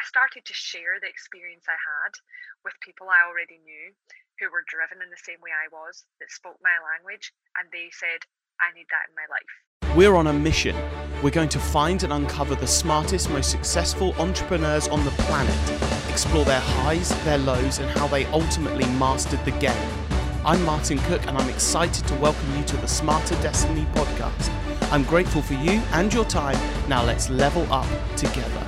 I started to share the experience I had with people I already knew who were driven in the same way I was, that spoke my language, and they said, I need that in my life. We're on a mission. We're going to find and uncover the smartest, most successful entrepreneurs on the planet, explore their highs, their lows, and how they ultimately mastered the game. I'm Martin Cook, and I'm excited to welcome you to the Smarter Destiny podcast. I'm grateful for you and your time. Now let's level up together.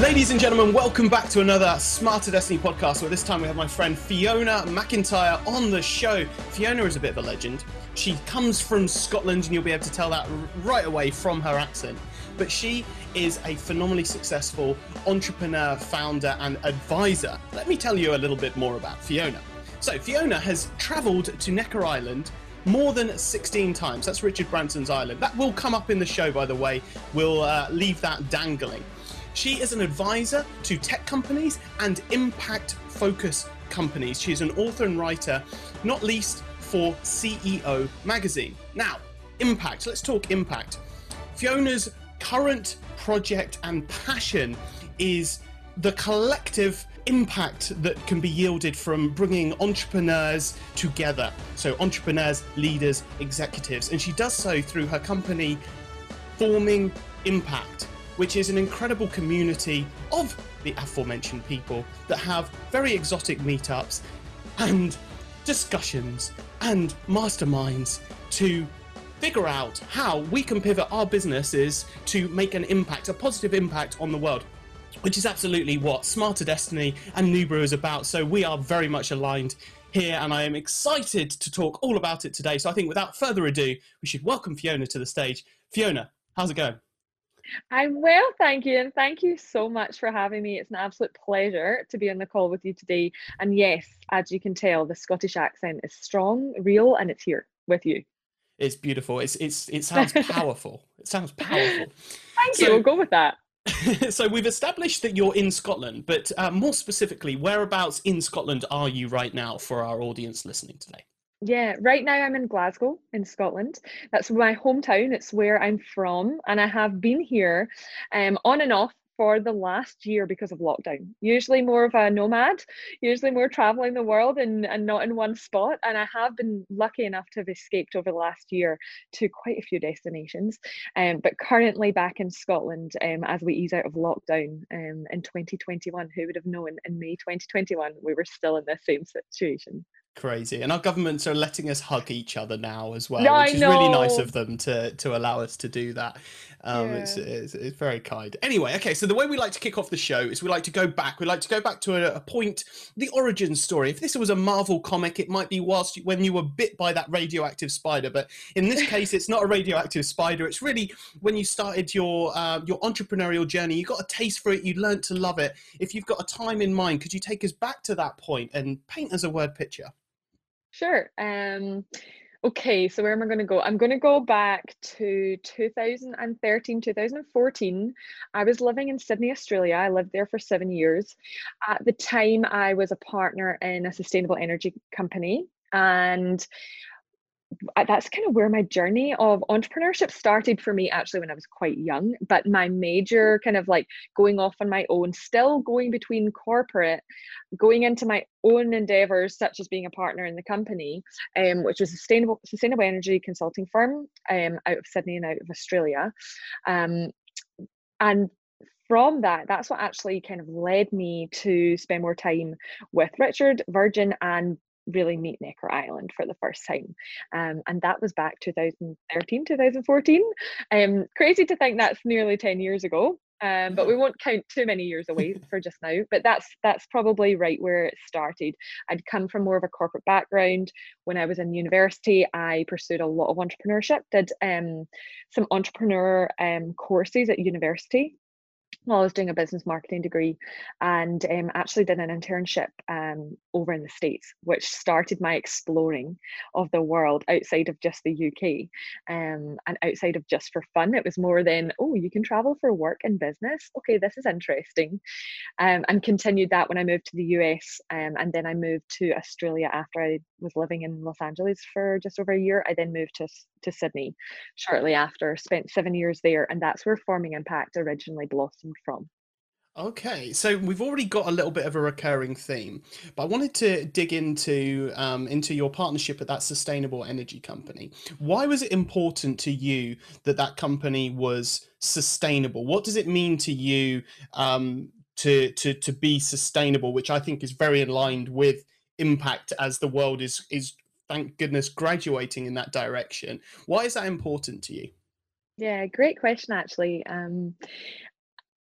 Ladies and gentlemen, welcome back to another Smarter Destiny podcast where this time we have my friend Fiona McIntyre on the show. Fiona is a bit of a legend. She comes from Scotland, and you'll be able to tell that right away from her accent. But she is a phenomenally successful entrepreneur, founder, and advisor. Let me tell you a little bit more about Fiona. So, Fiona has traveled to Necker Island more than 16 times. That's Richard Branson's island. That will come up in the show, by the way. We'll uh, leave that dangling. She is an advisor to tech companies and impact focus companies. She's an author and writer, not least for CEO magazine. Now, impact. Let's talk impact. Fiona's current project and passion is the collective impact that can be yielded from bringing entrepreneurs together. So, entrepreneurs, leaders, executives. And she does so through her company, Forming Impact which is an incredible community of the aforementioned people that have very exotic meetups and discussions and masterminds to figure out how we can pivot our businesses to make an impact, a positive impact on the world. Which is absolutely what Smarter Destiny and New Nubra is about. So we are very much aligned here, and I am excited to talk all about it today. So I think without further ado, we should welcome Fiona to the stage. Fiona, how's it going? I'm well, thank you. And thank you so much for having me. It's an absolute pleasure to be on the call with you today. And yes, as you can tell, the Scottish accent is strong, real, and it's here with you. It's beautiful. It's it's it sounds powerful. it sounds powerful. Thank so, you. We'll go with that. so we've established that you're in Scotland, but uh, more specifically, whereabouts in Scotland are you right now for our audience listening today? Yeah, right now I'm in Glasgow in Scotland. That's my hometown. It's where I'm from, and I have been here um, on and off for the last year because of lockdown. Usually more of a nomad, usually more traveling the world and, and not in one spot. And I have been lucky enough to have escaped over the last year to quite a few destinations. Um, but currently back in Scotland um, as we ease out of lockdown um, in 2021. Who would have known in May 2021 we were still in the same situation? Crazy. And our governments are letting us hug each other now as well, which is really nice of them to to allow us to do that. Um, yeah. it's, it's, it's very kind. Anyway, okay. So the way we like to kick off the show is we like to go back. We like to go back to a, a point, the origin story. If this was a Marvel comic, it might be whilst you, when you were bit by that radioactive spider. But in this case, it's not a radioactive spider. It's really when you started your uh, your entrepreneurial journey. You got a taste for it. You learned to love it. If you've got a time in mind, could you take us back to that point and paint us a word picture? Sure. Um, okay, so where am I going to go? I'm going to go back to 2013, 2014. I was living in Sydney, Australia. I lived there for seven years. At the time, I was a partner in a sustainable energy company. And that's kind of where my journey of entrepreneurship started for me actually when I was quite young. But my major kind of like going off on my own, still going between corporate, going into my own endeavors, such as being a partner in the company, um, which was a sustainable sustainable energy consulting firm um, out of Sydney and out of Australia. Um, and from that, that's what actually kind of led me to spend more time with Richard, Virgin, and really meet Necker Island for the first time. Um, and that was back 2013, 2014. Um, crazy to think that's nearly 10 years ago. Um, but we won't count too many years away for just now. But that's that's probably right where it started. I'd come from more of a corporate background. When I was in university, I pursued a lot of entrepreneurship. Did um, some entrepreneur um, courses at university while I was doing a business marketing degree and um, actually did an internship um, over in the States, which started my exploring of the world outside of just the UK um, and outside of just for fun. It was more than, oh, you can travel for work and business. Okay, this is interesting. Um, and continued that when I moved to the US. Um, and then I moved to Australia after I was living in Los Angeles for just over a year. I then moved to, to Sydney shortly after, spent seven years there. And that's where Forming Impact originally blossomed from. Okay, so we've already got a little bit of a recurring theme, but I wanted to dig into um, into your partnership at that sustainable energy company. Why was it important to you that that company was sustainable? What does it mean to you um, to to to be sustainable? Which I think is very aligned with impact as the world is is thank goodness graduating in that direction. Why is that important to you? Yeah, great question, actually. Um,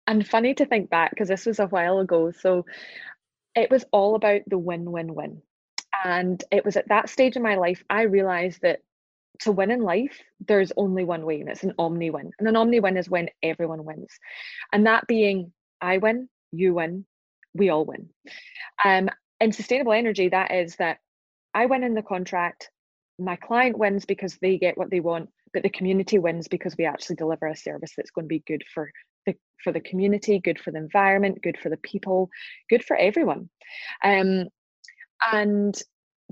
and funny to think back because this was a while ago. So it was all about the win win win. And it was at that stage in my life I realized that to win in life, there's only one way, and it's an omni win. And an omni win is when everyone wins. And that being I win, you win, we all win. Um, in sustainable energy, that is that I win in the contract, my client wins because they get what they want, but the community wins because we actually deliver a service that's going to be good for the for the community, good for the environment, good for the people, good for everyone. Um, and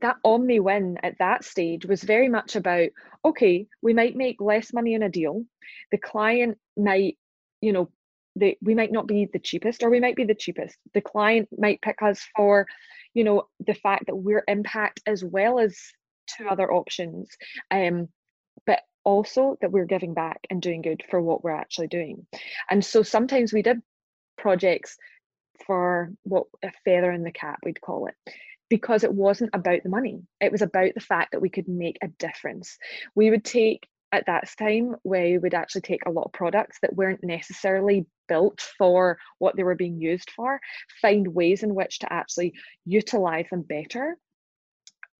that omni win at that stage was very much about okay, we might make less money in a deal. The client might, you know, they, we might not be the cheapest or we might be the cheapest. The client might pick us for, you know, the fact that we're impact as well as two other options. Um, but also that we're giving back and doing good for what we're actually doing. And so sometimes we did projects for what a feather in the cap, we'd call it, because it wasn't about the money. It was about the fact that we could make a difference. We would take at that time we would actually take a lot of products that weren't necessarily built for what they were being used for find ways in which to actually utilize them better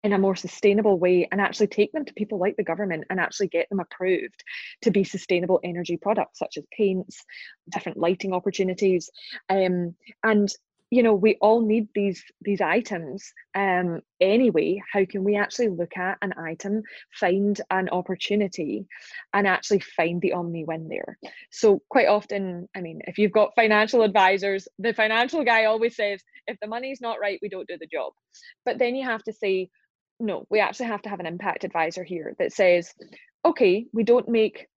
in a more sustainable way and actually take them to people like the government and actually get them approved to be sustainable energy products such as paints different lighting opportunities um, and you know we all need these these items um anyway how can we actually look at an item find an opportunity and actually find the omni win there so quite often i mean if you've got financial advisors the financial guy always says if the money's not right we don't do the job but then you have to say no, we actually have to have an impact advisor here that says, okay, we don't make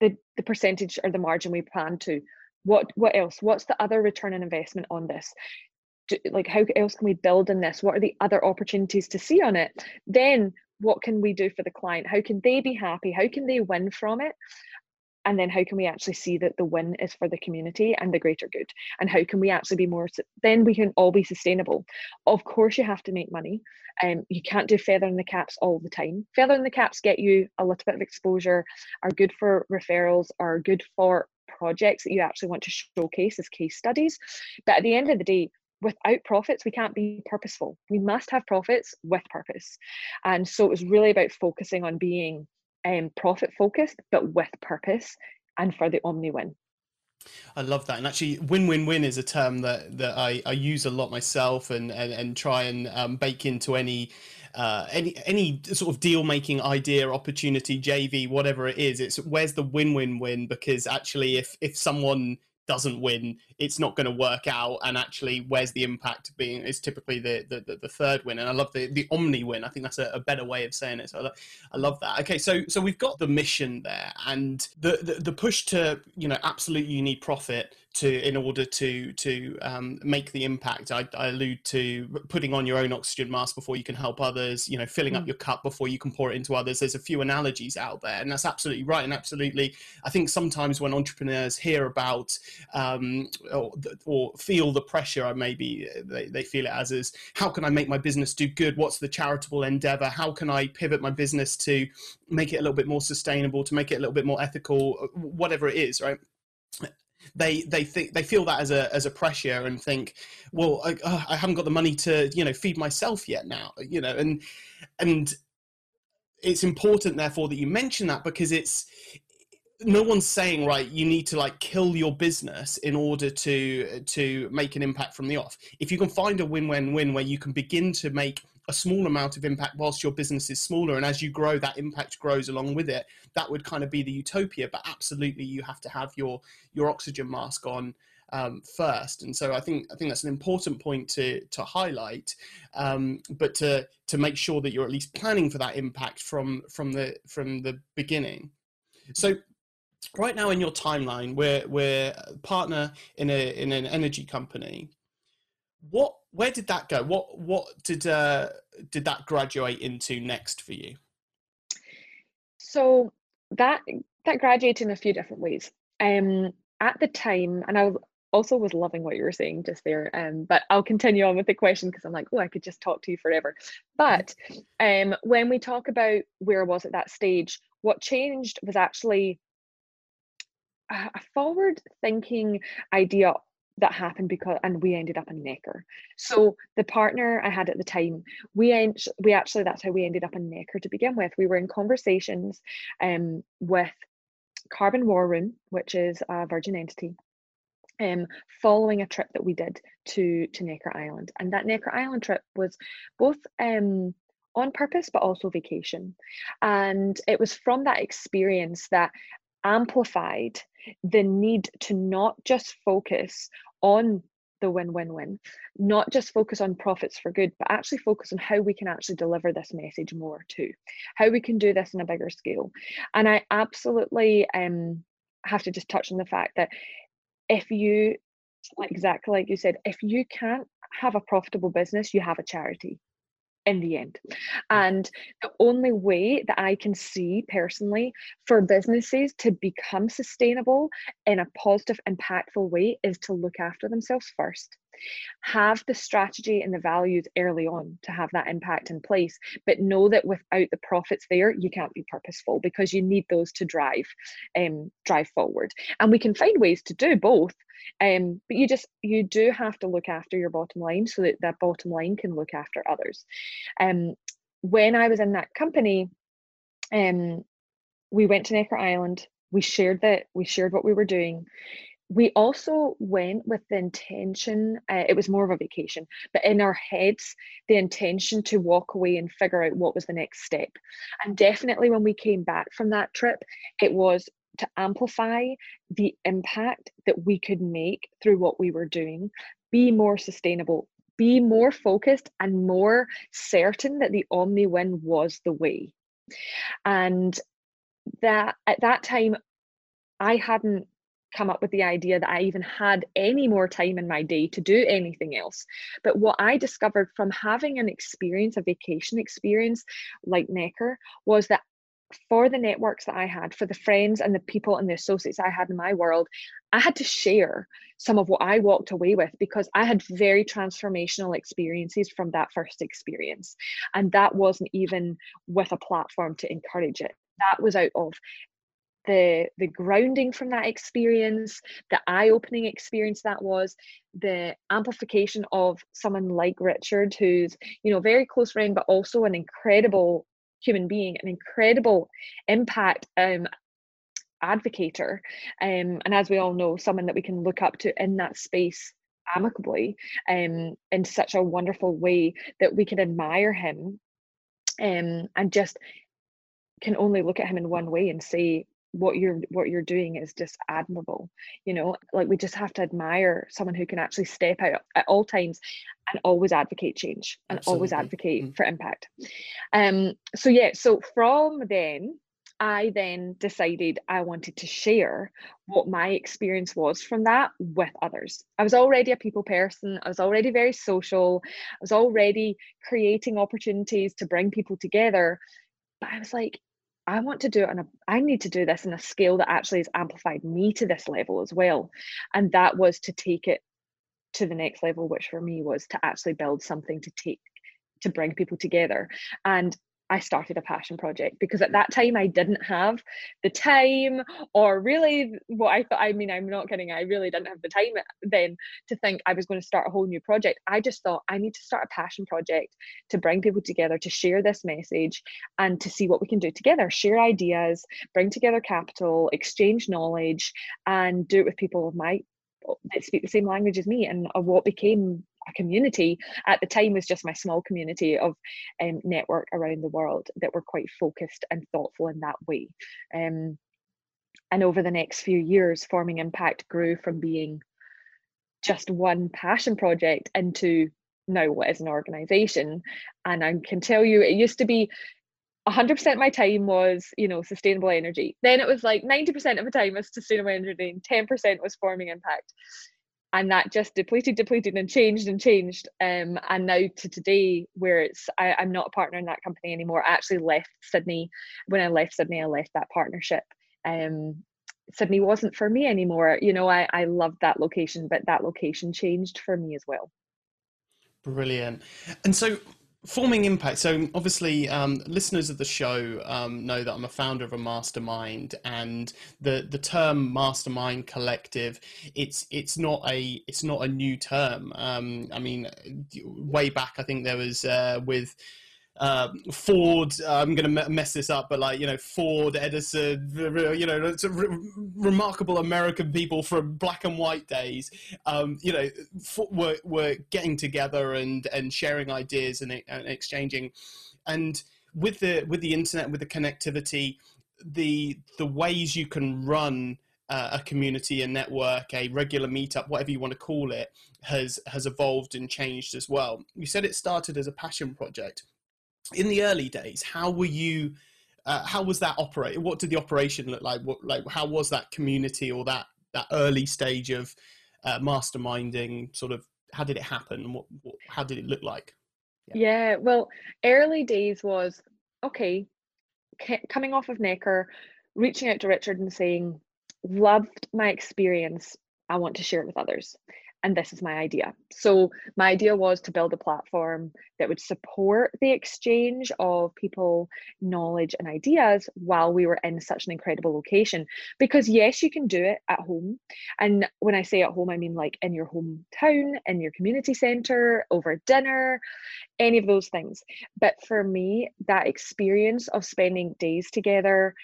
the, the percentage or the margin we plan to. What what else? What's the other return on investment on this? Do, like how else can we build in this? What are the other opportunities to see on it? Then what can we do for the client? How can they be happy? How can they win from it? and then how can we actually see that the win is for the community and the greater good and how can we actually be more then we can all be sustainable of course you have to make money um, you can't do feather in the caps all the time feather in the caps get you a little bit of exposure are good for referrals are good for projects that you actually want to showcase as case studies. But at the end of the day without profits we can't be purposeful. We must have profits with purpose. And so it was really about focusing on being um, profit focused, but with purpose and for the omni win. I love that, and actually, win-win-win is a term that that I, I use a lot myself, and and, and try and um, bake into any uh, any any sort of deal making idea, opportunity, JV, whatever it is. It's where's the win-win-win? Because actually, if if someone doesn't win, it's not going to work out. And actually, where's the impact being is typically the, the the, third win. And I love the the omni win. I think that's a, a better way of saying it. So I, I, love that. Okay, so so we've got the mission there and the, the the push to you know absolutely you need profit to in order to to um, make the impact. I, I, allude to putting on your own oxygen mask before you can help others. You know, filling mm. up your cup before you can pour it into others. There's a few analogies out there, and that's absolutely right. And absolutely, I think sometimes when entrepreneurs hear about um, or, or, feel the pressure, i maybe they, they feel it as is how can I make my business do good? What's the charitable endeavor? How can I pivot my business to make it a little bit more sustainable, to make it a little bit more ethical, whatever it is, right? They they think they feel that as a as a pressure and think well I, uh, I haven't got the money to you know feed myself yet now you know and and it's important therefore that you mention that because it's no one's saying right you need to like kill your business in order to to make an impact from the off. If you can find a win-win-win where you can begin to make a small amount of impact whilst your business is smaller and as you grow that impact grows along with it. That would kind of be the utopia but absolutely you have to have your your oxygen mask on um, first. And so i think i think that's an important point to to highlight um, but to to make sure that you're at least planning for that impact from from the from the beginning. So right now in your timeline, we're we're a partner in a in an energy company. What where did that go? What what did uh, did that graduate into next for you? So that that graduated in a few different ways. Um, at the time, and I also was loving what you were saying just there. Um, but I'll continue on with the question because I'm like, oh, I could just talk to you forever. But um, when we talk about where I was at that stage, what changed was actually a forward thinking idea that happened because and we ended up in Necker. So the partner I had at the time, we we actually that's how we ended up in Necker to begin with. We were in conversations um, with Carbon War Room, which is a Virgin entity, um, following a trip that we did to to Necker Island, and that Necker Island trip was both um, on purpose but also vacation, and it was from that experience that amplified the need to not just focus on the win-win-win not just focus on profits for good but actually focus on how we can actually deliver this message more too how we can do this in a bigger scale. And i absolutely um have to just touch on the fact that if you exactly like you said if you can't have a profitable business you have a charity in the end. Mm. And the only way that I can see personally for businesses to become sustainable in a positive, impactful way is to look after themselves first. Have the strategy and the values early on to have that impact in place, but know that without the profits there, you can't be purposeful because you need those to drive, um, drive forward. And we can find ways to do both, um, but you just you do have to look after your bottom line so that that bottom line can look after others. Um, when I was in that company, um, we went to Necker Island. We shared that we shared what we were doing we also went with the intention uh, it was more of a vacation but in our heads the intention to walk away and figure out what was the next step. And definitely when we came back from that trip it was to amplify the impact that we could make through what we were doing be more sustainable be more focused and more certain that the omni win was the way. And that at that time i hadn't come up with the idea that I even had any more time in my day to do anything else. But what I discovered from having an experience, a vacation experience like Necker, was that for the networks that I had, for the friends and the people and the associates I had in my world, I had to share some of what I walked away with because I had very transformational experiences from that first experience. And that wasn't even with a platform to encourage it. That was out of the the grounding from that experience the eye-opening experience that was the amplification of someone like richard who's you know very close friend but also an incredible human being an incredible impact um advocator um and as we all know someone that we can look up to in that space amicably um in such a wonderful way that we can admire him um and just can only look at him in one way and say what you're what you're doing is just admirable you know like we just have to admire someone who can actually step out at all times and always advocate change and Absolutely. always advocate mm. for impact um so yeah so from then I then decided I wanted to share what my experience was from that with others. I was already a people person, I was already very social, I was already creating opportunities to bring people together. But I was like, I want to do it on a I need to do this in a scale that actually has amplified me to this level as well. And that was to take it to the next level, which for me was to actually build something to take to bring people together. And I started a passion project because at that time I didn't have the time or really what I thought. I mean, I'm not kidding, I really didn't have the time then to think I was going to start a whole new project. I just thought I need to start a passion project to bring people together, to share this message and to see what we can do together, share ideas, bring together capital, exchange knowledge, and do it with people of my that speak the same language as me and of what became a community at the time was just my small community of um, network around the world that were quite focused and thoughtful in that way. Um, and over the next few years, Forming Impact grew from being just one passion project into now what is an organization. And I can tell you, it used to be 100% of my time was you know sustainable energy then it was like 90% of the time was sustainable energy and 10% was forming impact and that just depleted depleted and changed and changed um, and now to today where it's I, i'm not a partner in that company anymore. I actually left sydney. When i left sydney i left that partnership. Um, sydney wasn't for me anymore. You know i i loved that location but that location changed for me as well. Brilliant. And so forming impact. So obviously um, listeners of the show um, know that i'm a founder of a mastermind and the the term mastermind collective it's it's not a it's not a new term. Um, i mean way back i think there was uh, with uh, Ford. I'm going to mess this up, but like you know, Ford, Edison, you know, it's re- remarkable American people from black and white days. Um, you know, were were getting together and and sharing ideas and, and exchanging, and with the with the internet, with the connectivity, the the ways you can run uh, a community, a network, a regular meetup, whatever you want to call it, has has evolved and changed as well. You said it started as a passion project in the early days, how were you? Uh, how was that operate? What did the operation look like? What like how was that community or that that early stage of uh, masterminding? Sort of how did it happen? What, what how did it look like? Yeah. yeah, well, early days was okay. Coming off of Necker, reaching out to Richard and saying, "Loved my experience. I want to share it with others." And this is my idea. So, my idea was to build a platform that would support the exchange of people, knowledge, and ideas while we were in such an incredible location. Because, yes, you can do it at home. And when I say at home, I mean like in your hometown, in your community centre, over dinner, any of those things. But for me, that experience of spending days together,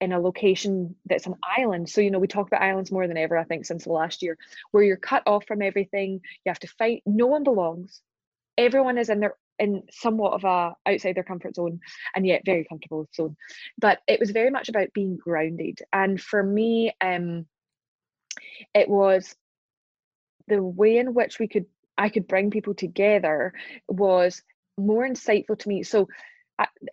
in a location that's an island. So, you know, we talk about islands more than ever, I think, since the last year, where you're cut off from everything. You have to fight. No one belongs. Everyone is in their in somewhat of a outside their comfort zone and yet very comfortable zone. But it was very much about being grounded. And for me, um, it was the way in which we could I could bring people together was more insightful to me. So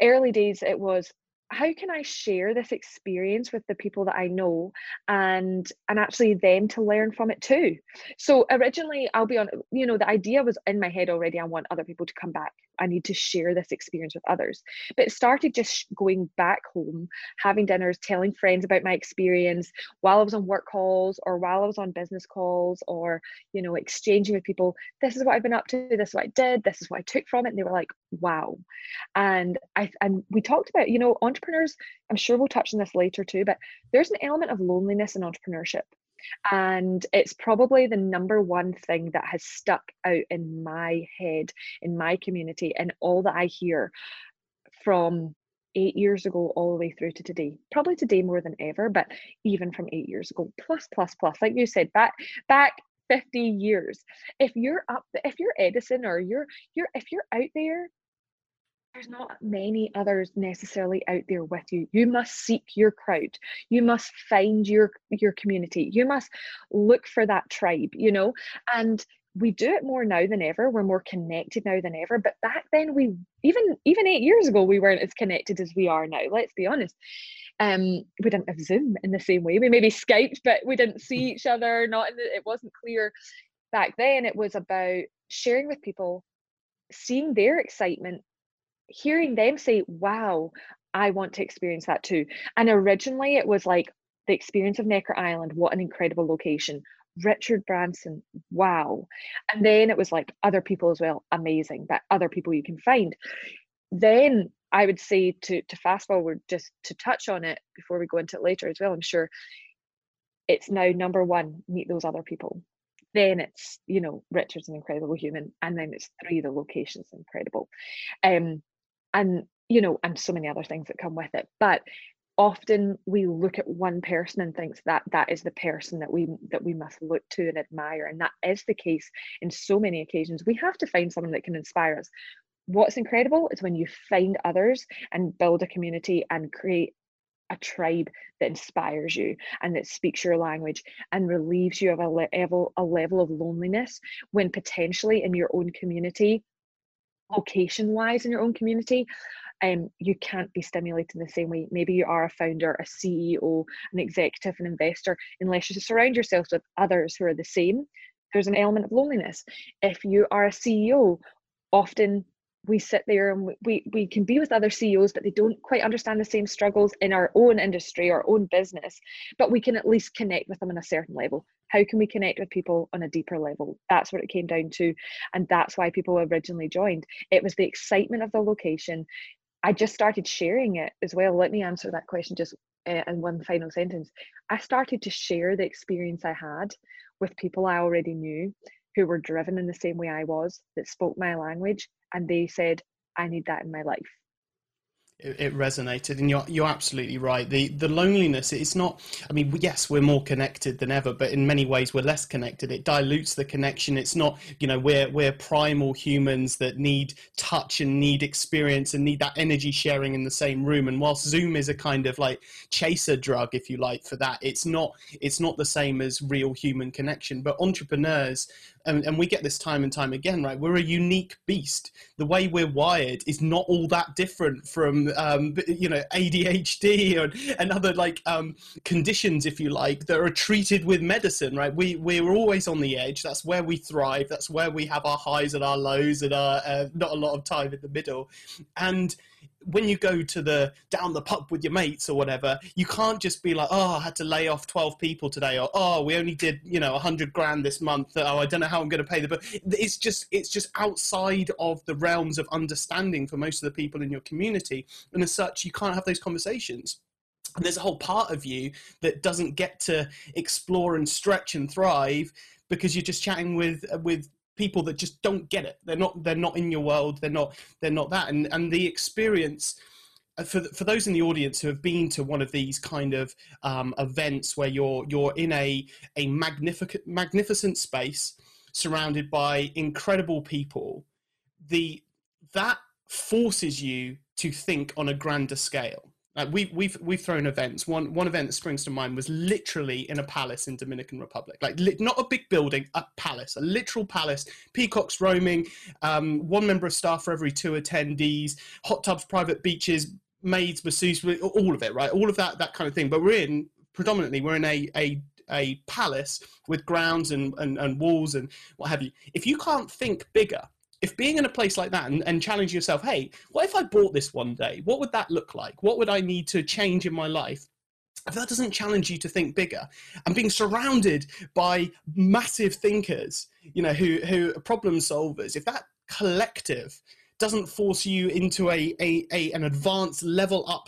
early days it was how can I share this experience with the people that I know and and actually them to learn from it too. So originally I'll be on you know the idea was in my head already I want other people to come back. I need to share this experience with others. But it started just going back home, having dinners, telling friends about my experience while I was on work calls or while I was on business calls or you know exchanging with people this is what I've been up to, this is what I did, this is what I took from it and they were like wow. And I and we talked about you know entrepreneurs, I'm sure we'll touch on this later too, but there's an element of loneliness in entrepreneurship. And it's probably the number one thing that has stuck out in my head, in my community, and all that I hear from eight years ago all the way through to today. Probably today more than ever but even from eight years ago. Plus plus plus. Like you said back back 50 years. If you're up if you're edison or you're you're if you're out there there's not many others necessarily out there with you. You must seek your crowd. You must find your your community. You must look for that tribe you know? And we do it more now than ever. We're more connected now than ever. But back then we even even 8 years ago we weren't as connected as we are now let's be honest. Um we didn't have zoom in the same way. We maybe skyped but we didn't see each other. Not the, it wasn't clear back then. It was about sharing with people seeing their excitement hearing them say, wow, I want to experience that too. And originally it was like the experience of Necker Island, what an incredible location. Richard Branson, wow. And then it was like other people as well, amazing, but other people you can find. Then I would say to to fast forward just to touch on it before we go into it later as well, I'm sure it's now number one, meet those other people. Then it's, you know, Richard's an incredible human, and then it's three, the location's incredible. Um, and you know and so many other things that come with it but often we look at one person and thinks that that is the person that we that we must look to and admire and that is the case in so many occasions. We have to find someone that can inspire us. What's incredible is when you find others and build a community and create a tribe that inspires you and that speaks your language and relieves you of a level a level of loneliness when potentially in your own community location wise in your own community um, you can't be stimulating the same way. Maybe you are a founder, a CEO, an executive, an investor, unless you surround yourself with others who are the same. There's an element of loneliness. If you are a CEO, often we sit there and we, we can be with other CEOs, but they don't quite understand the same struggles in our own industry, our own business. But we can at least connect with them on a certain level. How can we connect with people on a deeper level? That's what it came down to. And that's why people originally joined. It was the excitement of the location, I just started sharing it as well. Let me answer that question just uh, in one final sentence. I started to share the experience I had with people I already knew who were driven in the same way I was, that spoke my language, and they said, I need that in my life. It, resonated and you're you're absolutely right. The the loneliness it's not i mean yes we're more connected than ever but in many ways we're less connected. It dilutes the connection. It's not you know we're we're primal humans that need touch and need experience and need that energy sharing in the same room. And whilst zoom is a kind of like chaser drug if you like for that it's not it's not the same as real human connection. But entrepreneurs and, and we get this time and time again, right? We're a unique beast. The way we're wired is not all that different from, um, you know, ADHD and, and other like um, conditions, if you like, that are treated with medicine, right? We we're always on the edge. That's where we thrive. That's where we have our highs and our lows and our uh, not a lot of time in the middle. And when you go to the down the pub with your mates or whatever, you can't just be like, oh, I had to lay off twelve people today, or oh, we only did you know a hundred grand this month. Oh, I don't know how I'm going to pay the bill. It's just it's just outside of the realms of understanding for most of the people in your community, and as such, you can't have those conversations. And there's a whole part of you that doesn't get to explore and stretch and thrive because you're just chatting with with people that just don't get it. They're not they're not in your world. They're not they're not that. And and the experience uh, for for those in the audience who have been to one of these kind of um, events where you're you're in a a magnificent magnificent space surrounded by incredible people, the that forces you to think on a grander scale like we, we've we've thrown events. One one event that springs to mind was literally in a palace in Dominican Republic, like li- not a big building, a palace, a literal palace. Peacocks roaming, um, one member of staff for every two attendees, hot tubs, private beaches, maids, masseuse, all of it, right? All of that that kind of thing. But we're in predominantly we're in a a a palace with grounds and, and, and walls and what have you. If you can't think bigger, if being in a place like that and, and challenge yourself, hey, what if I bought this one day? What would that look like? What would I need to change in my life? If that doesn't challenge you to think bigger and being surrounded by massive thinkers, you know, who, who are problem solvers, if that collective doesn't force you into a, a, a an advanced level up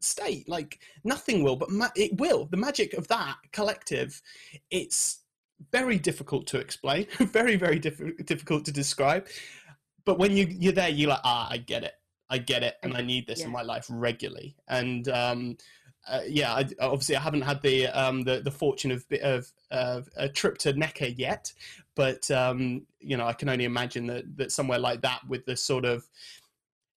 state, like nothing will, but ma- it will. The magic of that collective, it's very difficult to explain, very very diff- difficult to describe. But when you you're there, you're like, ah, I get it, I get it, and I need this yeah. in my life regularly. And um, uh, yeah, I, obviously I haven't had the um, the, the fortune of, of, of a trip to Necker yet, but um, you know I can only imagine that that somewhere like that with the sort of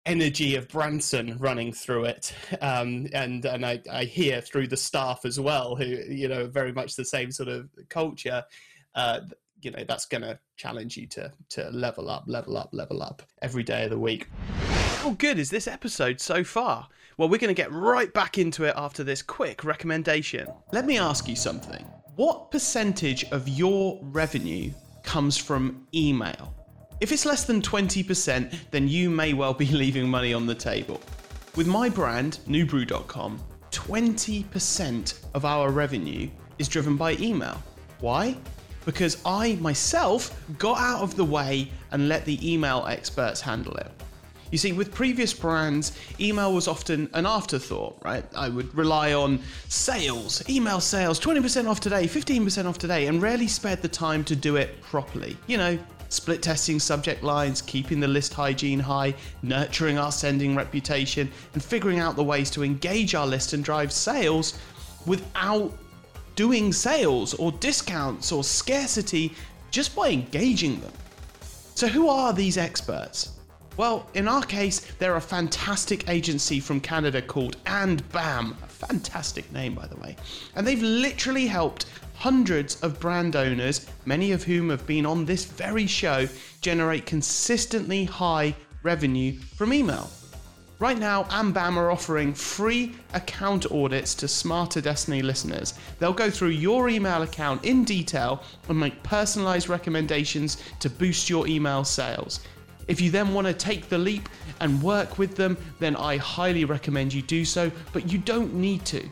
energy of Branson running through it, um, and and I, I hear through the staff as well, who you know very much the same sort of culture. Uh, you know that's going to challenge you to to level up, level up, level up every day of the week. How good is this episode so far? Well, we're going to get right back into it after this quick recommendation. Let me ask you something. What percentage of your revenue comes from email? If it's less than 20%, then you may well be leaving money on the table. With my brand, newbrew.com, 20% of our revenue is driven by email. Why? Because I myself got out of the way and let the email experts handle it. You see, with previous brands, email was often an afterthought, right? I would rely on sales, email sales, 20% off today, 15% off today, and rarely spared the time to do it properly. You know, split testing subject lines, keeping the list hygiene high, nurturing our sending reputation, and figuring out the ways to engage our list and drive sales without doing sales or discounts or scarcity just by engaging them. So, who are these experts? Well, in our case, they're a fantastic agency from Canada called And Bam, a fantastic name by the way, and they've literally helped hundreds of brand owners, many of whom have been on this very show, generate consistently high revenue from email. Right now, AmBam are offering free account audits to Smarter Destiny listeners. They'll go through your email account in detail and make personalized recommendations to boost your email sales. If you then want to take the leap and work with them, then I highly recommend you do so, but you don't need to.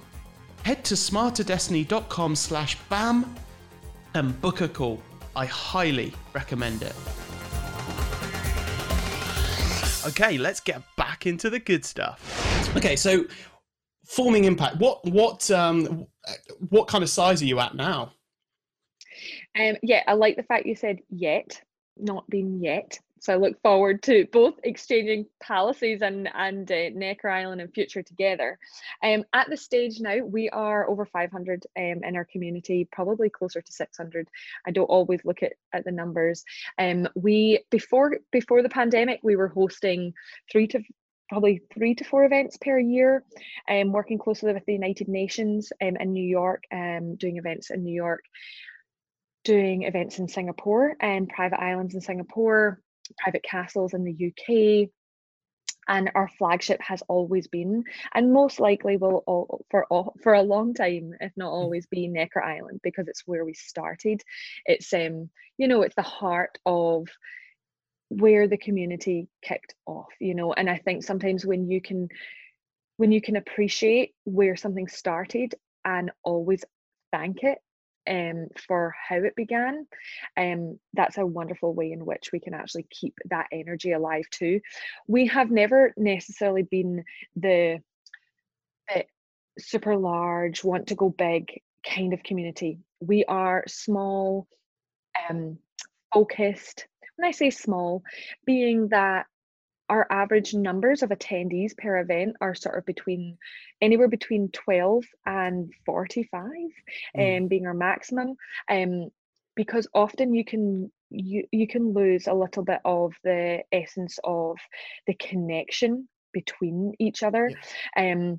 Head to smarterdestiny.com slash BAM and book a call. I highly recommend it. Okay, let's get back into the good stuff. Okay, so forming impact. What what um what kind of size are you at now? Um, yeah, I like the fact you said yet, not been yet. So I look forward to both exchanging palaces and and uh, Necker Island and future together. Um, at the stage now, we are over 500 um, in our community, probably closer to 600. I don't always look at, at the numbers. Um, we before before the pandemic, we were hosting three to probably three to four events per year, um, working closely with the United Nations um, in New York, um, doing events in New York, doing events in Singapore and private islands in Singapore, private castles in the UK. And our flagship has always been, and most likely will all, for all, for a long time, if not mm. always, be Necker Island because it's where we started. It's um, you know, it's the heart of where the community kicked off you know and i think sometimes when you can when you can appreciate where something started and always thank it um, for how it began. Um, that's a wonderful way in which we can actually keep that energy alive too. We have never necessarily been the, the super large, want to go big kind of community. We are small, um, focused. When I say small, being that our average numbers of attendees per event are sort of between anywhere between 12 and 45 mm. um, being our maximum um, because often you can you you can lose a little bit of the essence of the connection between each other yeah. um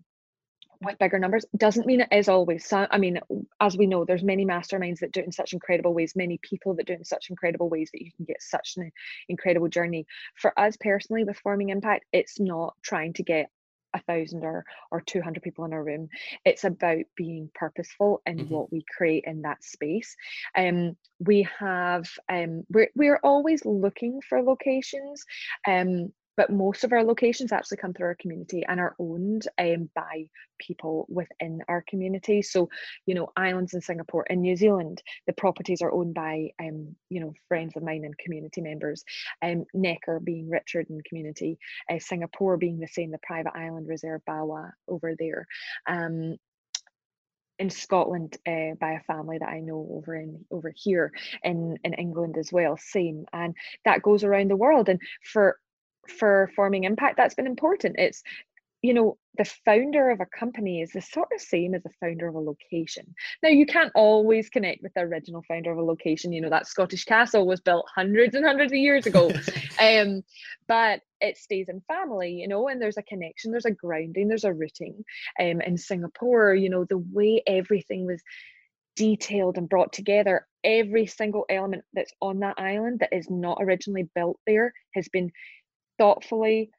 with bigger numbers doesn't mean it is always so i mean as we know there's many masterminds that do it in such incredible ways many people that do it in such incredible ways that you can get such an incredible journey. For us personally with forming impact it's not trying to get a thousand or or 200 people in a room. It's about being purposeful in mm-hmm. what we create in that space. Um we have um we're, we're always looking for locations. Um but most of our locations actually come through our community and are owned um, by people within our community. So, you know, islands in Singapore and New Zealand, the properties are owned by, um, you know, friends of mine and community members. Um, Necker being Richard and community, uh, Singapore being the same, the private island reserve Bawah over there. Um, in Scotland uh, by a family that I know over in over here in in England as well same and that goes around the world and for for forming impact that's been important. It's you know the founder of a company is the sort of same as the founder of a location. Now you can't always connect with the original founder of a location. You know that scottish castle was built hundreds and hundreds of years ago. Um but it stays in family you know and there's a connection there's a grounding there's a rooting um in singapore. You know the way everything was detailed and brought together every single element that's on that island that is not originally built there has been thoughtfully,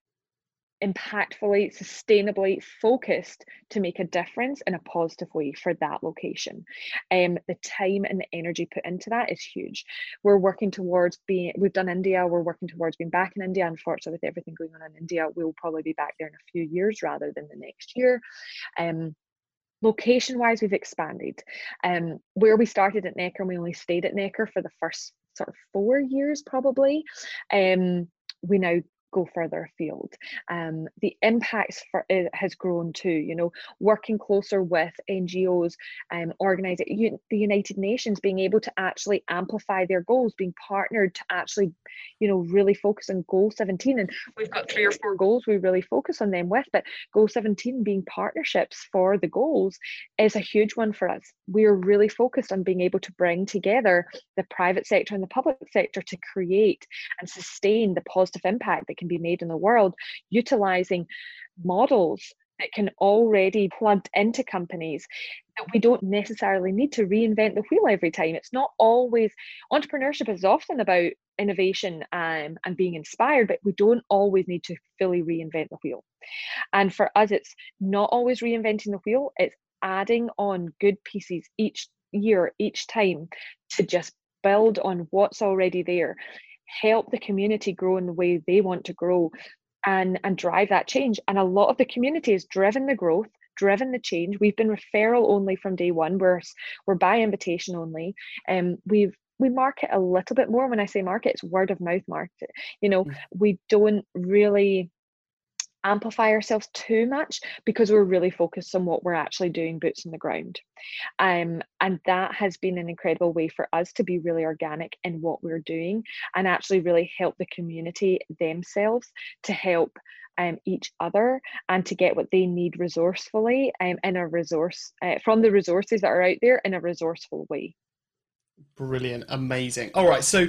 impactfully, sustainably focused to make a difference in a positive way for that location. Um, the time and the energy put into that is huge. We're working towards being, we've done India, we're working towards being back in India. Unfortunately, with everything going on in India, we'll probably be back there in a few years rather than the next year. Um, location wise we've expanded um where we started at necker and we only stayed at necker for the first sort of four years probably um we now go further afield. Um, the impacts for it has grown too. You know, working closer with NGOs, um, organizing the United Nations, being able to actually amplify their goals, being partnered to actually, you know, really focus on Goal 17. And we've got three or four goals we really focus on them with, but Goal 17 being partnerships for the goals is a huge one for us. We're really focused on being able to bring together the private sector and the public sector to create and sustain the positive impact that can be made in the world utilizing models that can already plugged into companies that we don't necessarily need to reinvent the wheel every time it's not always entrepreneurship is often about innovation um, and being inspired, but we don't always need to fully reinvent the wheel. And for us, it's not always reinventing the wheel, it's adding on good pieces each year, each time to just build on what's already there, help the community grow in the way they want to grow. And, and drive that change. And a lot of the community has driven the growth driven the change. We've been referral only from day one. We're we're by invitation only. And um, we've we market a little bit more. When I say market, it's word of mouth market. You know, mm. we don't really amplify ourselves too much because we're really focused on what we're actually doing boots on the ground. Um, and that has been an incredible way for us to be really organic in what we're doing and actually really help the community themselves to help um, each other and to get what they need resourcefully um, in a resource uh, from the resources that are out there in a resourceful way Brilliant, amazing. All right, so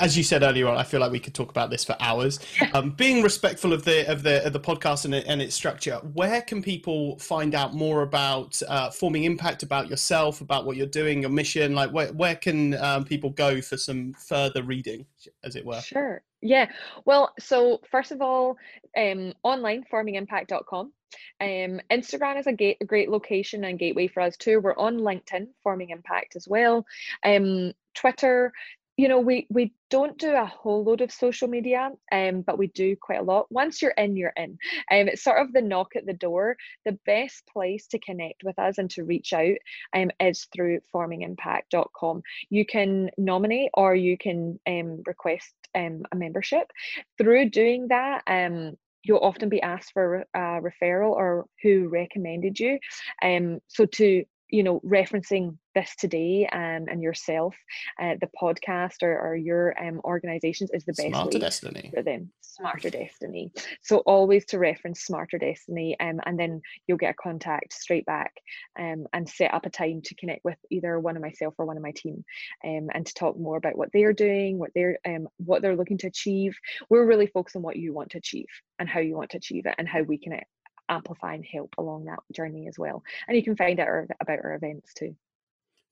as you said earlier on, I feel like we could talk about this for hours. Um, being respectful of the of the of the podcast and, and its structure, where can people find out more about uh, forming impact, about yourself, about what you're doing, your mission? Like, where where can um, people go for some further reading, as it were? Sure. Yeah. Well, so first of all, um, online formingimpact.com. Um, Instagram is a, a great location and gateway for us too. We're on LinkedIn, Forming Impact as well. Um, Twitter, you know, we we don't do a whole load of social media, um, but we do quite a lot. Once you're in, you're in. Um, it's sort of the knock at the door. The best place to connect with us and to reach out um, is through formingimpact.com. You can nominate or you can um, request um, a membership. Through doing that, um, you'll often be asked for a referral or who recommended you. Um, so to you know referencing this today um, and yourself uh, the podcast or, or your um, organizations is the best smarter way destiny. for them. Smarter destiny. So always to reference smarter destiny um, and then you'll get a contact straight back um, and set up a time to connect with either one of myself or one of my team um, and to talk more about what they're doing what they're um, what they're looking to achieve. We're really focused on what you want to achieve and how you want to achieve it and how we can amplify and help along that journey as well. And you can find out about our events too.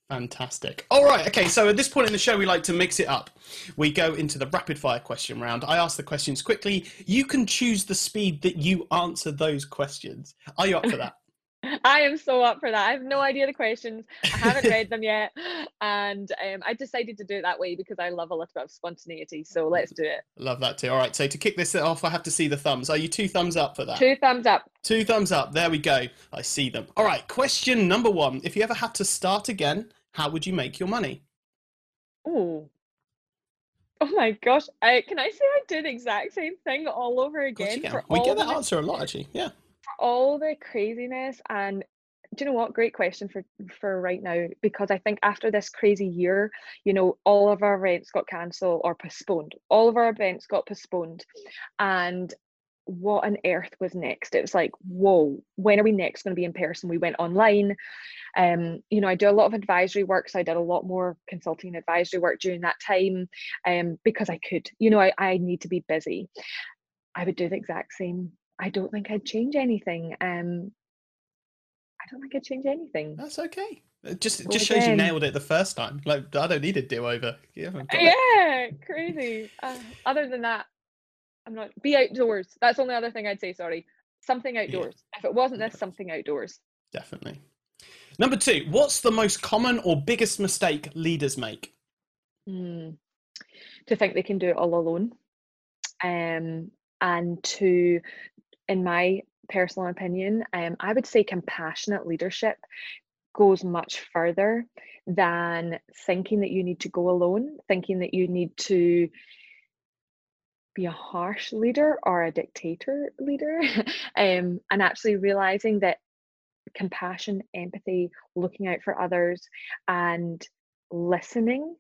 Fantastic. All right. Okay. So at this point in the show, we like to mix it up. We go into the rapid fire question round. I ask the questions quickly. You can choose the speed that you answer those questions. Are you up for that? I am so up for that. I have no idea the questions. I haven't read them yet. And um, I decided to do it that way because I love a little bit of spontaneity. So let's do it. Love that too. All right. So to kick this off, I have to see the thumbs. Are you two thumbs up for that? Two thumbs up. Two thumbs up. There we go. I see them. All right. Question number one If you ever had to start again, how would you make your money? Oh, Oh my gosh! I, can I say I did the exact same thing all over again? For we get that answer a lot, actually. Yeah all the craziness and do you know what? Great question for for right now because i think after this crazy year you know all of our events got cancelled or postponed. All of our events got postponed and what on earth was next? It was like whoa when are we next going to be in person? We went online um you know i do a lot of advisory work so i did a lot more consulting advisory work during that time um because i could you know i, I need to be busy. I would do the exact same I don't think I'd change anything. Um, I don't think I'd change anything. That's okay. It just it just shows you nailed it the first time. Like I don't need a do over. Yeah, yeah, crazy. Uh, other than that, I'm not be outdoors. That's the only other thing I'd say. Sorry, something outdoors. Yeah. If it wasn't this, something outdoors. Definitely. Number two, what's the most common or biggest mistake leaders make? Mm, to think they can do it all alone, um, and to in my personal opinion, um, I would say compassionate leadership goes much further than thinking that you need to go alone, thinking that you need to be a harsh leader or a dictator leader, um, and actually realizing that compassion, empathy, looking out for others, and listening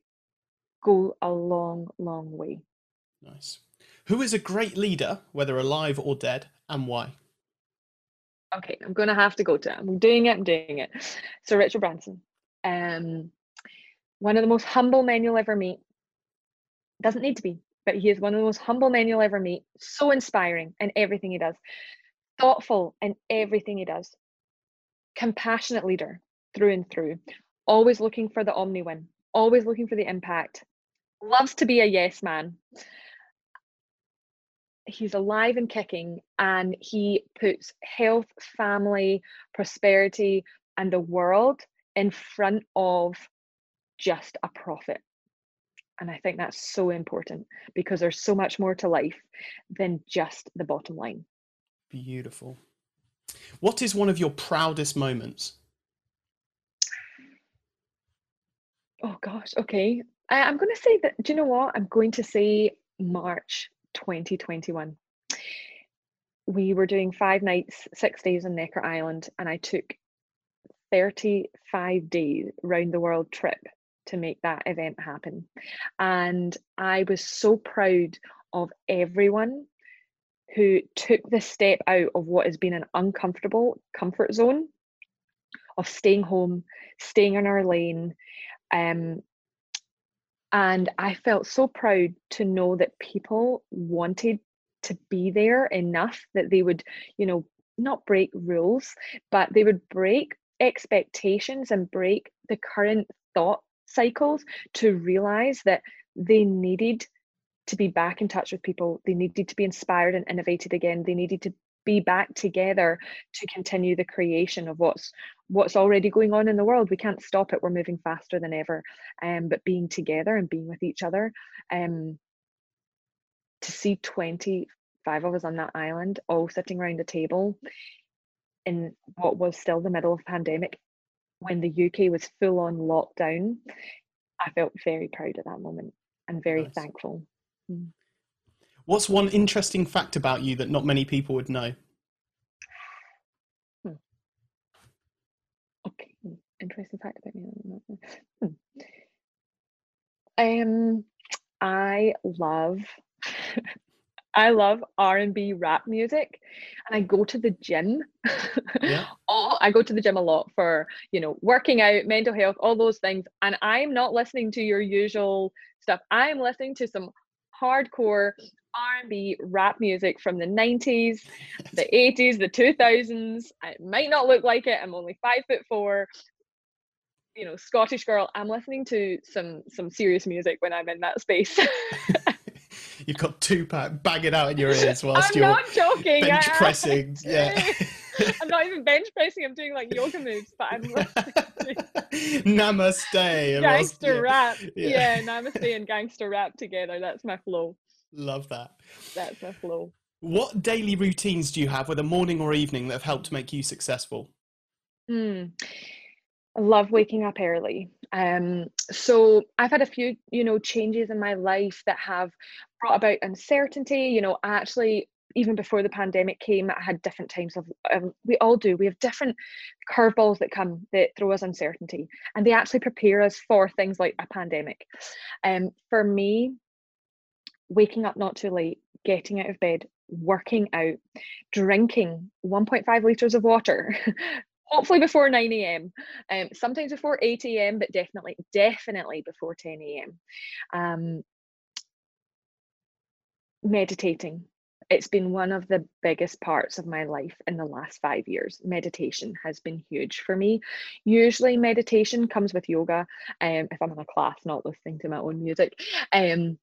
go a long, long way. Nice. Who is a great leader, whether alive or dead, and why? Okay, I'm going to have to go to. I'm doing it. I'm doing it. So Richard Branson, um, one of the most humble men you'll ever meet. Doesn't need to be, but he is one of the most humble men you'll ever meet. So inspiring in everything he does, thoughtful in everything he does, compassionate leader through and through. Always looking for the omni win. Always looking for the impact. Loves to be a yes man he's alive and kicking and he puts health family prosperity and the world in front of just a profit and i think that's so important because there's so much more to life than just the bottom line. Beautiful. What is one of your proudest moments? Oh gosh okay. I, i'm going to say that do you know what? I'm going to say march 2021. We were doing five nights, six days on Necker Island, and I took 35 days round the world trip to make that event happen. And I was so proud of everyone who took the step out of what has been an uncomfortable comfort zone of staying home, staying in our lane, um, and I felt so proud to know that people wanted to be there enough that they would, you know, not break rules, but they would break expectations and break the current thought cycles to realize that they needed to be back in touch with people. They needed to be inspired and innovated again. They needed to be back together to continue the creation of what's what's already going on in the world we can't stop it we're moving faster than ever um, but being together and being with each other um, to see 25 of us on that island all sitting around a table in what was still the middle of pandemic when the uk was full on lockdown i felt very proud at that moment and very nice. thankful mm. What's one interesting fact about you that not many people would know? Hmm. Okay, interesting fact about me. Hmm. Um, I love, I love R and B rap music, and I go to the gym. Yeah. oh, I go to the gym a lot for you know working out, mental health, all those things, and I'm not listening to your usual stuff. I'm listening to some hardcore R&B rap music from the 90s, the 80s, the 2000s. It might not look like it. I'm only five foot four. You know, Scottish girl. I'm listening to some some serious music when I'm in that space. You've got Tupac banging out in your ears whilst I'm you're not joking. bench pressing. Yeah. I'm not even bench pressing. I'm doing like yoga moves, but I'm namaste. Gangster yeah. rap. Yeah. yeah, namaste and gangster rap together. That's my flow. Love that. That's my flow. What daily routines do you have, whether morning or evening, that have helped make you successful? Mm. I love waking up early. Um, so I've had a few, you know, changes in my life that have brought about uncertainty. You know, actually, even before the pandemic came, I had different times of. Um, we all do. We have different curveballs that come that throw us uncertainty, and they actually prepare us for things like a pandemic. Um, for me, waking up not too late, getting out of bed, working out, drinking 1.5 litres of water, hopefully before 9 a.m. Um, sometimes before 8 a.m., but definitely, definitely before 10 a.m. Um, meditating. It's been one of the biggest parts of my life in the last five years. Meditation has been huge for me. Usually, meditation comes with yoga. Um, if I'm in a class, not listening to my own music, um,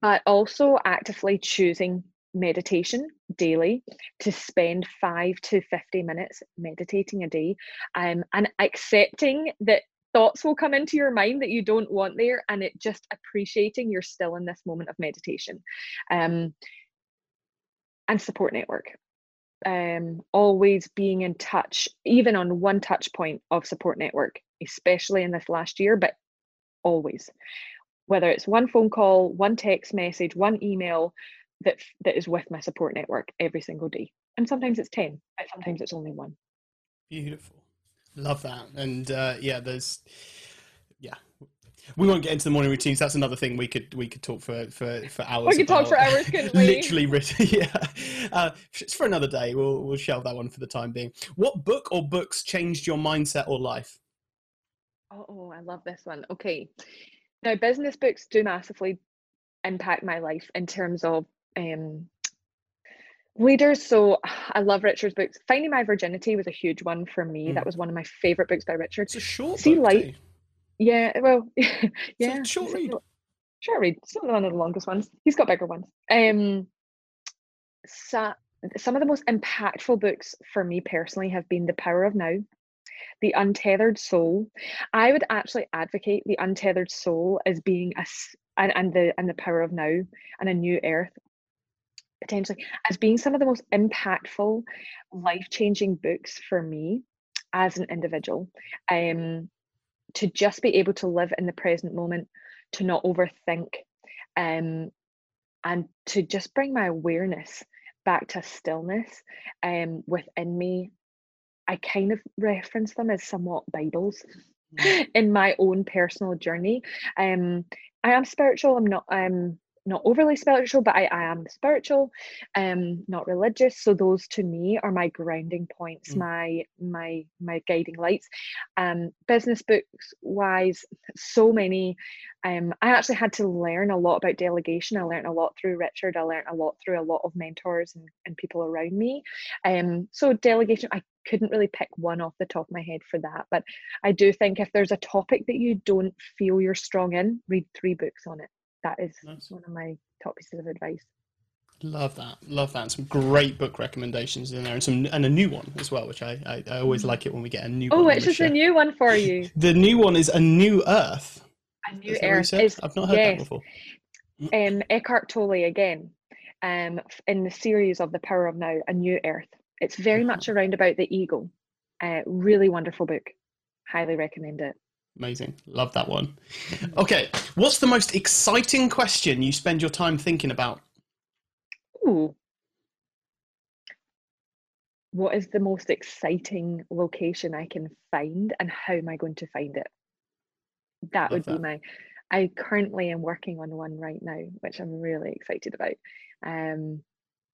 but also actively choosing meditation daily to spend five to 50 minutes meditating a day um, and accepting that thoughts will come into your mind that you don't want there and it just appreciating you're still in this moment of meditation um, and support network. Um, always being in touch even on one touch point of support network especially in this last year but always whether it's one phone call, one text message, one email that that is with my support network every single day. And sometimes it's 10, but sometimes it's only one. Beautiful. Love that. And uh, yeah, there's yeah. We won't get into the morning routines. That's another thing we could we could talk for for, for hours. We could talk for hours, couldn't we? Literally written. Yeah, uh, it's for another day. We'll we'll shelve that one for the time being. What book or books changed your mindset or life? Oh, oh I love this one. Okay, now, business books do massively impact my life in terms of um, leaders. So I love Richard's books. Finding My Virginity was a huge one for me. Mm. That was one of my favorite books by Richard. It's a short See book, Light. Too. Yeah, well, yeah. short read. Short read. It's not one of the longest ones. He's got bigger ones. Um, so, some of the most impactful books for me personally have been The Power of Now, The Untethered Soul. I would actually advocate The Untethered Soul as being a and, and the and the Power of Now and A New Earth potentially as being some of the most impactful, life-changing books for me as an individual. Um, to just be able to live in the present moment, to not overthink, um, and to just bring my awareness back to stillness um, within me. I kind of reference them as somewhat Bibles mm. in my own personal journey. Um, I am spiritual. I'm not. Um, not overly spiritual, but I, I am spiritual, um, not religious. So those to me are my grounding points, mm. my my my guiding lights. Um, business books wise, so many. Um, I actually had to learn a lot about delegation. I learned a lot through Richard. I learned a lot through a lot of mentors and, and people around me. Um, so delegation, I couldn't really pick one off the top of my head for that. But I do think if there's a topic that you don't feel you're strong in, read three books on it that is nice. one of my top pieces of advice. Love that, love that. Some great book recommendations in there, and some and a new one as well, which I I, I always mm. like it when we get a new. Oh, which is a new one for you? the new one is a new Earth. A new Earth is. I've not heard yes. that before. Um, Eckhart Tolle again, um, in the series of The Power of Now, A New Earth. It's very uh-huh. much around about the ego. Uh, really wonderful book. Highly recommend it. Amazing. Love that one. Okay. What's the most exciting question you spend your time thinking about? Ooh. What is the most exciting location I can find and how am I going to find it? That Love would that. be my I currently am working on one right now, which I'm really excited about. Um,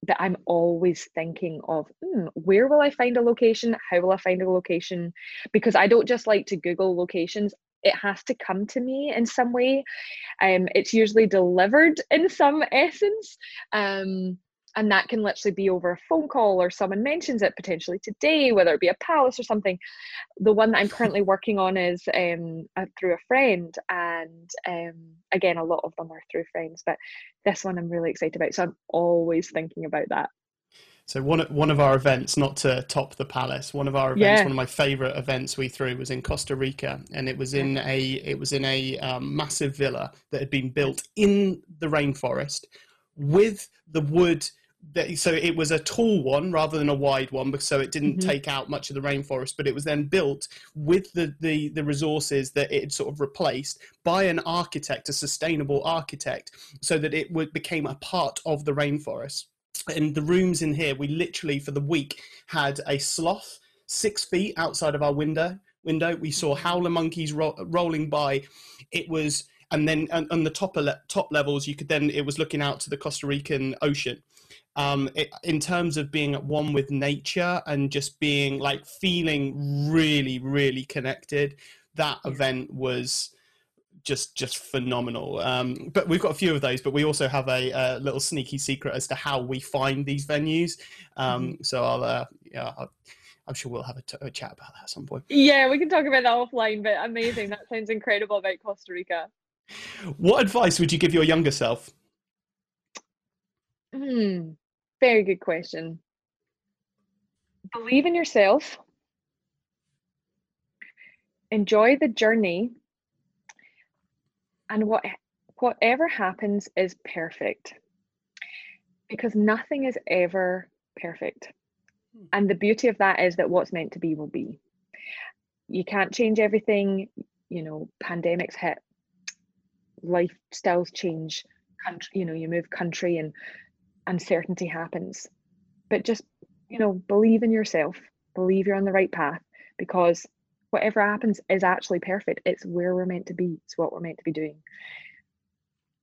that I'm always thinking of hmm, where will I find a location? How will I find a location? Because I don't just like to Google locations. It has to come to me in some way. Um, it's usually delivered in some essence. Um, and that can literally be over a phone call or someone mentions it potentially today whether it be a palace or something the one that i'm currently working on is um, through a friend and um, again a lot of them are through friends but this one i'm really excited about so i'm always thinking about that so one one of our events, not to top the palace, one of our events, yeah. one of my favourite events we threw was in Costa Rica, and it was in a it was in a um, massive villa that had been built in the rainforest with the wood that, so it was a tall one rather than a wide one so it didn't mm-hmm. take out much of the rainforest but it was then built with the, the the resources that it sort of replaced by an architect a sustainable architect so that it would, became a part of the rainforest and the rooms in here we literally for the week had a sloth six feet outside of our window window we saw mm-hmm. howler monkeys ro- rolling by it was and then on, the top top levels you could then it was looking out to the costa rican ocean um, it, in terms of being at one with nature and just being like feeling really, really connected. That event was just just phenomenal. Um, but we've got a few of those, but we also have a, a little sneaky secret as to how we find these venues. Um, mm-hmm. So I'll uh, yeah. I'll, I'm sure we'll have a, t- a chat about that at some point. Yeah, we can talk about that offline, but amazing. That sounds incredible about Costa Rica. What advice would you give your younger self? Hmm. Very good question. Believe in yourself. Enjoy the journey. And what whatever happens is perfect. Because nothing is ever perfect. Hmm. And the beauty of that is that what's meant to be will be. You can't change everything, you know, pandemics hit, lifestyles change, country, you know, you move country and uncertainty happens. But just, you know, believe in yourself, believe you're on the right path because whatever happens is actually perfect. It's where we're meant to be, it's what we're meant to be doing.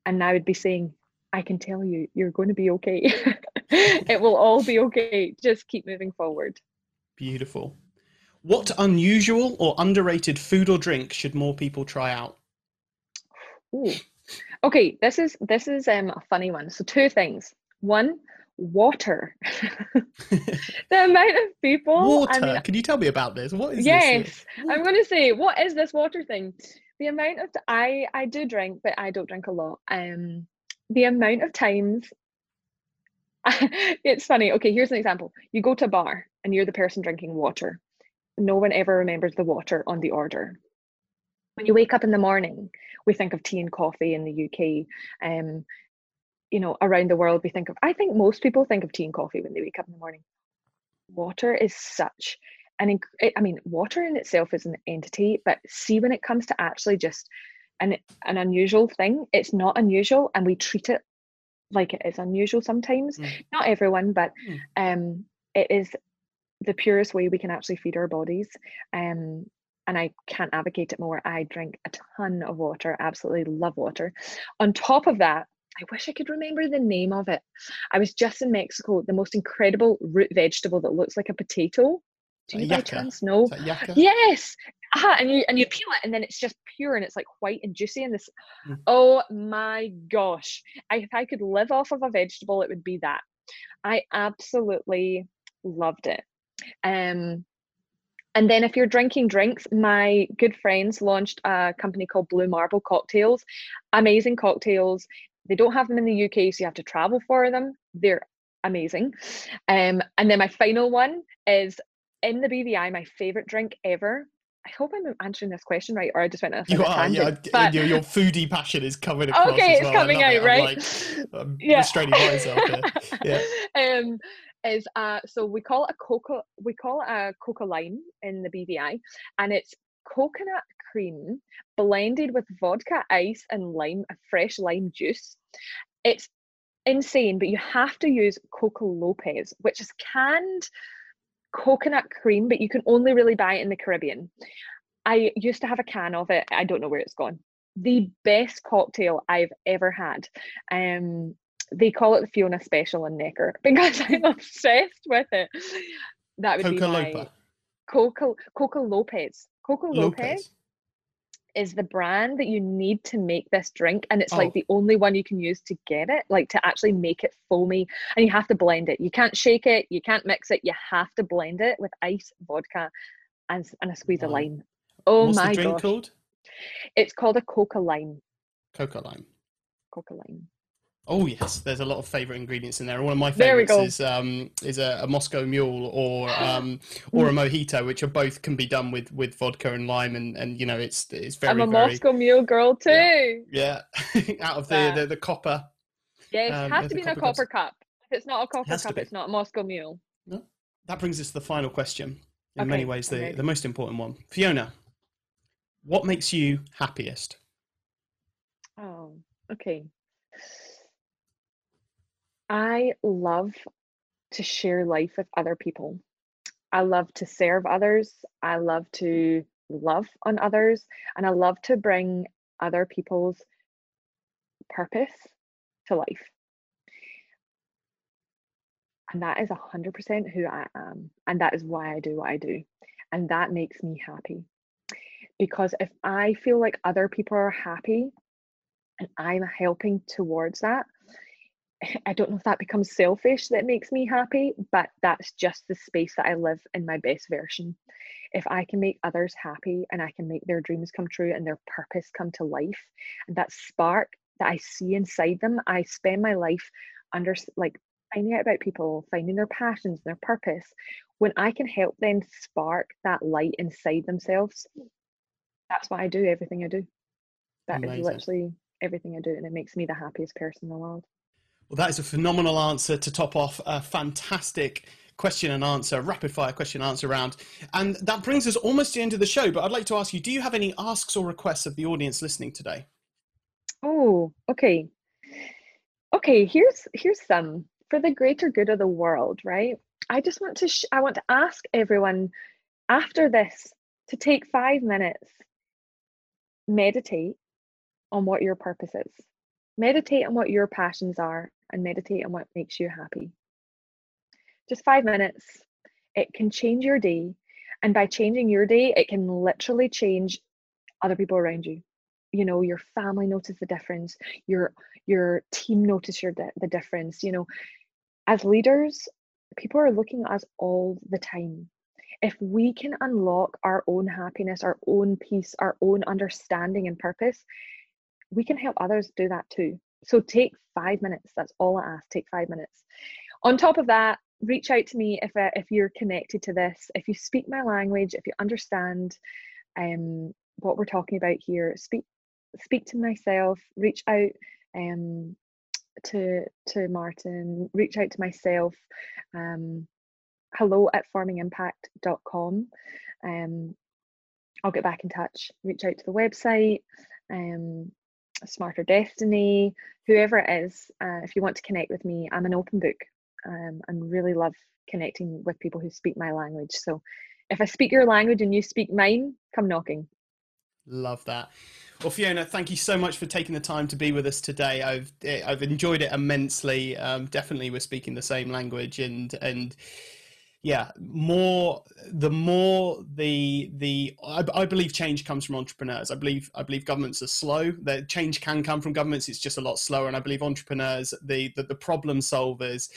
And I would be saying, I can tell you, you're going to be okay. it will all be okay. Just keep moving forward. Beautiful. What unusual or underrated food or drink should more people try out? Ooh. Okay, this is this is um, a funny one. So two things. One, water. the amount of people. Water. I mean, Can you tell me about this? What is yes, this? I'm going to say, what is this water thing? The amount of I I do drink, but I don't drink a lot. Um, the amount of times it's funny. Okay, here's an example. You go to a bar and you're the person drinking water. No one ever remembers the water on the order. When you wake up in the morning, we think of tea and coffee in the UK. Um, you know, around the world, we think of, I think most people think of tea and coffee when they wake up in the morning. Water is such an, I mean, water in itself is an entity, but see when it comes to actually just an, an unusual thing, it's not unusual and we treat it like it is unusual sometimes. Mm. Not everyone, but mm. um, it is the purest way we can actually feed our bodies. Um, and I can't advocate it more. I drink a ton of water, absolutely love water. On top of that, I wish I could remember the name of it. I was just in Mexico, the most incredible root vegetable that looks like a potato. Do you by chance know? Yes. Aha, and you and you peel it and then it's just pure and it's like white and juicy and this mm. oh my gosh. I, if I could live off of a vegetable, it would be that. I absolutely loved it. Um and then if you're drinking drinks, my good friends launched a company called Blue Marble Cocktails. Amazing cocktails. They don't have them in the UK, so you have to travel for them. They're amazing. Um, and then my final one is in the BVI, my favorite drink ever. I hope I'm answering this question right, or I just went off. You are, yeah. But... Your, your, foodie passion is coming across. Okay, it's well. coming out, it. right? I'm like, I'm yeah. restraining myself here. Yeah. Um, is uh so we call it a coca we call it a coca lime in the BVI and it's coconut cream blended with vodka ice and lime a fresh lime juice it's insane but you have to use coca lopez which is canned coconut cream but you can only really buy it in the caribbean i used to have a can of it i don't know where it's gone the best cocktail i've ever had um they call it the Fiona Special in Necker because I'm obsessed with it. That would Coca be my. Coca Coca Lopez. Coca Lopez. Lopez is the brand that you need to make this drink and it's oh. like the only one you can use to get it like to actually make it foamy and you have to blend it you can't shake it you can't mix it you have to blend it with ice vodka and, and a squeeze wow. of lime oh What's my the drink gosh. called it's called a coca lime coca lime coca lime Oh yes, there's a lot of favorite ingredients in there. One of my favorites is um, is a, a, Moscow Mule or um, or a mojito, which are both can be done with with vodka and lime, and and you know it's it's very. I'm a very, Moscow Mule girl too. Yeah, yeah. out of the, the, the copper. Yes, um, it has to be in a copper cup. If it's not a copper it cup, it's not a Moscow Mule. No, that brings us to the final question. In okay. many ways, the okay. the most important one. Fiona, what makes you happiest? Oh, okay. I love to share life with other people. I love to serve others. I love mm. to love on others. And I love to bring other people's purpose to life. And that is 100% who I am. And that is why I do what I do. And that makes me happy. Because if I feel like other people are happy and I'm helping towards that, I don't know if that becomes selfish that makes me happy, but that's just the space that I live in my best version. If I can make others happy and I can make their dreams come true and their purpose come to life, and that spark that I see inside them, I spend my life under like finding out about people, finding their passions, their purpose. When I can help them spark that light inside themselves, that's why I do everything I do. That Amazing. is literally everything I do, and it makes me the happiest person in the world. Well, that is a phenomenal answer to top off a fantastic question and answer, rapid fire question and answer round. And that brings us almost to the end of the show. But I'd like to ask you do you have any asks or requests of the audience listening today? Oh, okay. Okay, here's here's some for the greater good of the world, right? I just want to sh- I want to ask everyone after this to take 5 minutes meditate on what your purpose is. Meditate on what your passions are and meditate on what makes you happy. Just five minutes. It can change your day. And by changing your day, it can literally change other people around you. You know, your family notice the difference, your your team notice your the difference. You know, as leaders, people are looking at us all the time. If we can unlock our own happiness, our own peace, our own understanding and purpose, we can help others do that too. So take five minutes. That's all I ask. Take five minutes. on top of that, reach out to me if uh, if you're connected to this, if you speak my language, if you understand um, what we're talking about here. Speak speak to myself. Reach out um, to to Martin. Reach out to myself. Um, hello at formingimpact.com. Um, I'll get back in touch. Reach out to the website. Um, Smarter Destiny, whoever it is, uh, if you want to connect with me, I'm an open book um, and really love connecting with people who speak my language. So if I speak your language and you speak mine, come knocking. Love that. Well, Fiona, thank you so much for taking the time to be with us today. I've eh, I've enjoyed it immensely. Um, definitely, we're speaking the same language, and and yeah more the more the the I, I, believe change comes from entrepreneurs. I believe i believe governments are slow. That change can come from governments. It's just a lot slower. And i believe entrepreneurs the the, the problem solvers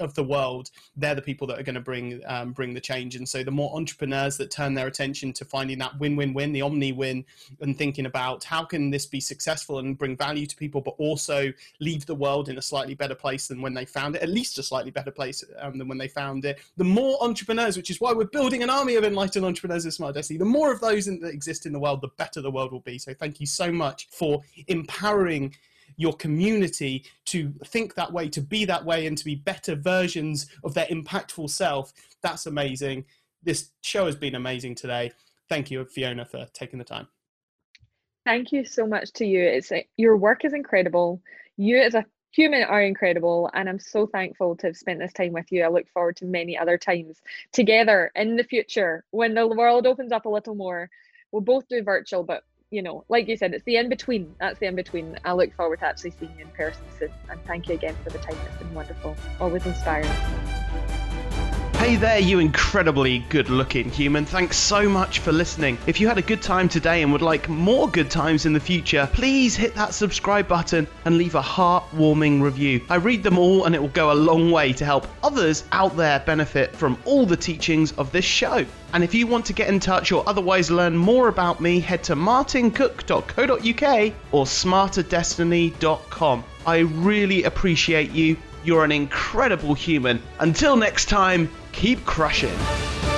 of the world they're the people that are going to bring um, bring the change. And so the more entrepreneurs that turn their attention to finding that win-win-win the omni win and thinking about how can this be successful and bring value to people but also leave the world in a slightly better place than when they found it at least a slightly better place um, than when they found it the more entrepreneurs, which is why we're building an army of enlightened entrepreneurs at Smart Destiny, the more of those in, that exist in the world, the better the world will be. So thank you so much for empowering your community to think that way, to be that way, and to be better versions of their impactful self. That's amazing. This show has been amazing today. Thank you, Fiona, for taking the time. Thank you so much to you. It's your work is incredible. You as a human are incredible and i'm so thankful to have spent this time with you. I look forward to many other times together in the future when the world opens up a little more. We'll both do virtual but you know like you said it's the in between that's the in between i look forward to actually seeing you in person soon. And thank you again for the time. It's been wonderful. Always inspiring Hey there, you incredibly good looking human. Thanks so much for listening. If you had a good time today and would like more good times in the future, please hit that subscribe button and leave a heartwarming review. I read them all and it will go a long way to help others out there benefit from all the teachings of this show. And if you want to get in touch or otherwise learn more about me, head to martincook.co.uk or smarterdestiny.com. I really appreciate you. You're an incredible human. Until next time, keep crushing.